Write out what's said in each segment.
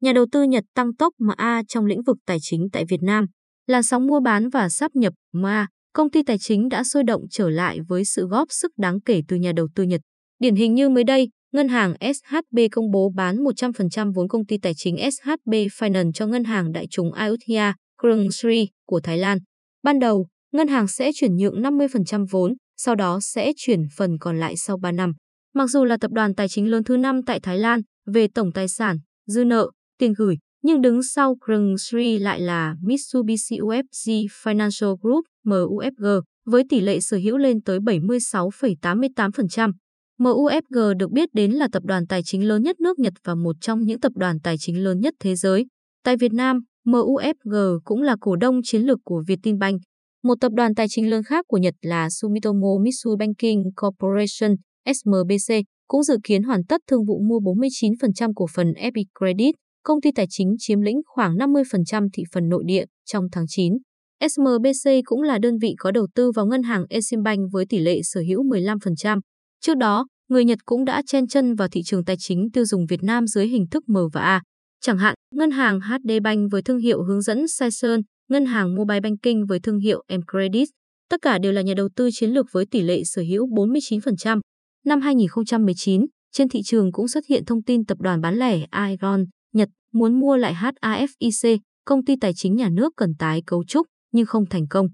nhà đầu tư Nhật tăng tốc MA trong lĩnh vực tài chính tại Việt Nam. Làn sóng mua bán và sáp nhập MA, công ty tài chính đã sôi động trở lại với sự góp sức đáng kể từ nhà đầu tư Nhật. Điển hình như mới đây, ngân hàng SHB công bố bán 100% vốn công ty tài chính SHB Finance cho ngân hàng đại chúng Ayutthaya Krung Sri của Thái Lan. Ban đầu, ngân hàng sẽ chuyển nhượng 50% vốn, sau đó sẽ chuyển phần còn lại sau 3 năm. Mặc dù là tập đoàn tài chính lớn thứ 5 tại Thái Lan về tổng tài sản, dư nợ, tiền gửi, nhưng đứng sau Krung Sri lại là Mitsubishi UFG Financial Group MUFG với tỷ lệ sở hữu lên tới 76,88%. MUFG được biết đến là tập đoàn tài chính lớn nhất nước Nhật và một trong những tập đoàn tài chính lớn nhất thế giới. Tại Việt Nam, MUFG cũng là cổ đông chiến lược của Vietinbank. Một tập đoàn tài chính lớn khác của Nhật là Sumitomo Mitsui Banking Corporation, SMBC, cũng dự kiến hoàn tất thương vụ mua 49% cổ phần FE Credit, công ty tài chính chiếm lĩnh khoảng 50% thị phần nội địa trong tháng 9. SMBC cũng là đơn vị có đầu tư vào ngân hàng Eximbank với tỷ lệ sở hữu 15%. Trước đó, người Nhật cũng đã chen chân vào thị trường tài chính tiêu dùng Việt Nam dưới hình thức M và A. Chẳng hạn, ngân hàng HD Bank với thương hiệu hướng dẫn Saison, ngân hàng Mobile Banking với thương hiệu M Credit, tất cả đều là nhà đầu tư chiến lược với tỷ lệ sở hữu 49%. Năm 2019, trên thị trường cũng xuất hiện thông tin tập đoàn bán lẻ Iron, Nhật muốn mua lại HAFIC, công ty tài chính nhà nước cần tái cấu trúc nhưng không thành công.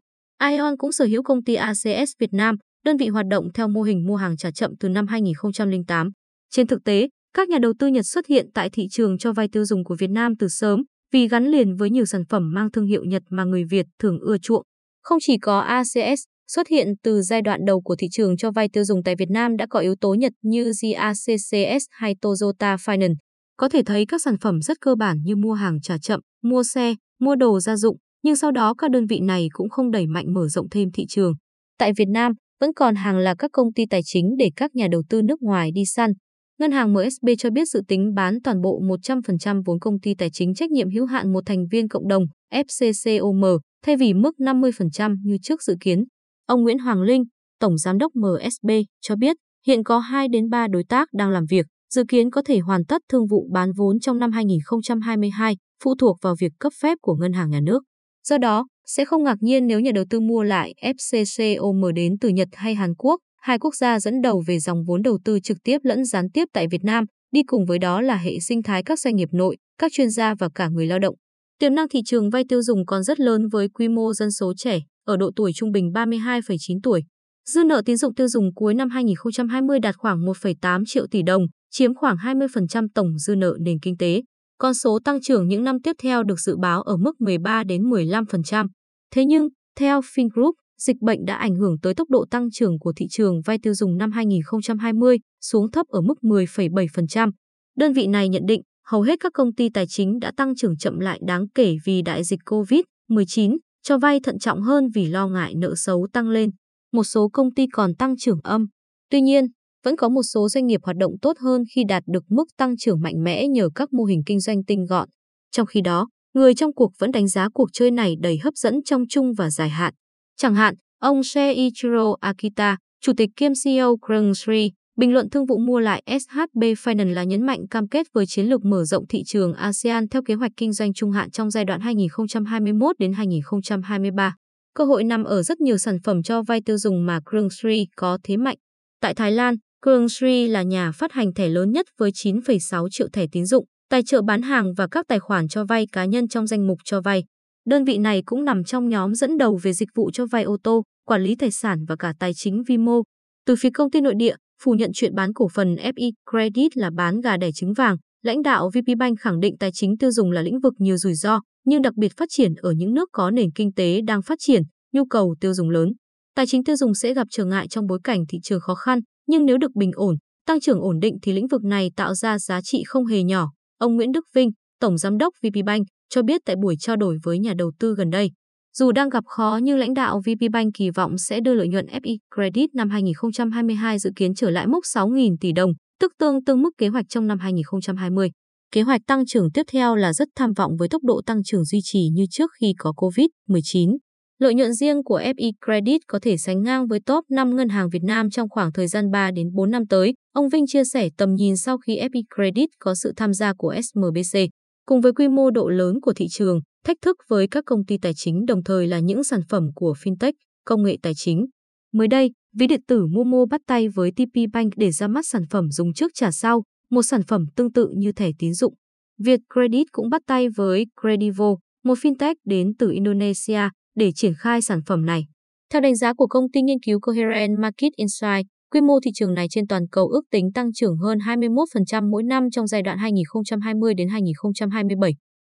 Ion cũng sở hữu công ty ACS Việt Nam, đơn vị hoạt động theo mô hình mua hàng trả chậm từ năm 2008. Trên thực tế, các nhà đầu tư Nhật xuất hiện tại thị trường cho vay tiêu dùng của Việt Nam từ sớm vì gắn liền với nhiều sản phẩm mang thương hiệu Nhật mà người Việt thường ưa chuộng. Không chỉ có ACS, xuất hiện từ giai đoạn đầu của thị trường cho vay tiêu dùng tại Việt Nam đã có yếu tố Nhật như GACCS hay Toyota Finance. Có thể thấy các sản phẩm rất cơ bản như mua hàng trả chậm, mua xe, mua đồ gia dụng, nhưng sau đó các đơn vị này cũng không đẩy mạnh mở rộng thêm thị trường. Tại Việt Nam, vẫn còn hàng là các công ty tài chính để các nhà đầu tư nước ngoài đi săn. Ngân hàng MSB cho biết dự tính bán toàn bộ 100% vốn công ty tài chính trách nhiệm hữu hạn một thành viên cộng đồng FCCOM thay vì mức 50% như trước dự kiến. Ông Nguyễn Hoàng Linh, Tổng Giám đốc MSB, cho biết hiện có 2 đến 3 đối tác đang làm việc, dự kiến có thể hoàn tất thương vụ bán vốn trong năm 2022, phụ thuộc vào việc cấp phép của Ngân hàng Nhà nước. Do đó, sẽ không ngạc nhiên nếu nhà đầu tư mua lại FCCOM đến từ Nhật hay Hàn Quốc, hai quốc gia dẫn đầu về dòng vốn đầu tư trực tiếp lẫn gián tiếp tại Việt Nam, đi cùng với đó là hệ sinh thái các doanh nghiệp nội, các chuyên gia và cả người lao động. Tiềm năng thị trường vay tiêu dùng còn rất lớn với quy mô dân số trẻ, ở độ tuổi trung bình 32,9 tuổi. Dư nợ tín dụng tiêu dùng cuối năm 2020 đạt khoảng 1,8 triệu tỷ đồng, chiếm khoảng 20% tổng dư nợ nền kinh tế. Con số tăng trưởng những năm tiếp theo được dự báo ở mức 13 đến 15%. Thế nhưng, theo Fingroup, dịch bệnh đã ảnh hưởng tới tốc độ tăng trưởng của thị trường vay tiêu dùng năm 2020, xuống thấp ở mức 10,7%. Đơn vị này nhận định, hầu hết các công ty tài chính đã tăng trưởng chậm lại đáng kể vì đại dịch COVID-19, cho vay thận trọng hơn vì lo ngại nợ xấu tăng lên. Một số công ty còn tăng trưởng âm. Tuy nhiên, vẫn có một số doanh nghiệp hoạt động tốt hơn khi đạt được mức tăng trưởng mạnh mẽ nhờ các mô hình kinh doanh tinh gọn. Trong khi đó, người trong cuộc vẫn đánh giá cuộc chơi này đầy hấp dẫn trong chung và dài hạn. Chẳng hạn, ông Seiichiro Akita, chủ tịch kiêm CEO Krung Sri, bình luận thương vụ mua lại SHB Finance là nhấn mạnh cam kết với chiến lược mở rộng thị trường ASEAN theo kế hoạch kinh doanh trung hạn trong giai đoạn 2021 đến 2023. Cơ hội nằm ở rất nhiều sản phẩm cho vay tiêu dùng mà Krung Sri có thế mạnh. Tại Thái Lan, Krung Sri là nhà phát hành thẻ lớn nhất với 9,6 triệu thẻ tín dụng, tài trợ bán hàng và các tài khoản cho vay cá nhân trong danh mục cho vay. Đơn vị này cũng nằm trong nhóm dẫn đầu về dịch vụ cho vay ô tô, quản lý tài sản và cả tài chính vi mô. Từ phía công ty nội địa, phủ nhận chuyện bán cổ phần FI Credit là bán gà đẻ trứng vàng, lãnh đạo VP Bank khẳng định tài chính tiêu dùng là lĩnh vực nhiều rủi ro, nhưng đặc biệt phát triển ở những nước có nền kinh tế đang phát triển, nhu cầu tiêu dùng lớn. Tài chính tiêu dùng sẽ gặp trở ngại trong bối cảnh thị trường khó khăn, nhưng nếu được bình ổn, tăng trưởng ổn định thì lĩnh vực này tạo ra giá trị không hề nhỏ. Ông Nguyễn Đức Vinh, Tổng Giám đốc VP Bank, cho biết tại buổi trao đổi với nhà đầu tư gần đây. Dù đang gặp khó nhưng lãnh đạo VP Bank kỳ vọng sẽ đưa lợi nhuận FI Credit năm 2022 dự kiến trở lại mốc 6.000 tỷ đồng, tức tương tương mức kế hoạch trong năm 2020. Kế hoạch tăng trưởng tiếp theo là rất tham vọng với tốc độ tăng trưởng duy trì như trước khi có COVID-19. Lợi nhuận riêng của FI Credit có thể sánh ngang với top 5 ngân hàng Việt Nam trong khoảng thời gian 3 đến 4 năm tới. Ông Vinh chia sẻ tầm nhìn sau khi FI Credit có sự tham gia của SMBC. Cùng với quy mô độ lớn của thị trường, thách thức với các công ty tài chính đồng thời là những sản phẩm của fintech, công nghệ tài chính. Mới đây, ví điện tử Momo bắt tay với TP Bank để ra mắt sản phẩm dùng trước trả sau, một sản phẩm tương tự như thẻ tín dụng. Việt Credit cũng bắt tay với Credivo, một fintech đến từ Indonesia, để triển khai sản phẩm này. Theo đánh giá của công ty nghiên cứu Coherent Market Insight, quy mô thị trường này trên toàn cầu ước tính tăng trưởng hơn 21% mỗi năm trong giai đoạn 2020 đến 2027.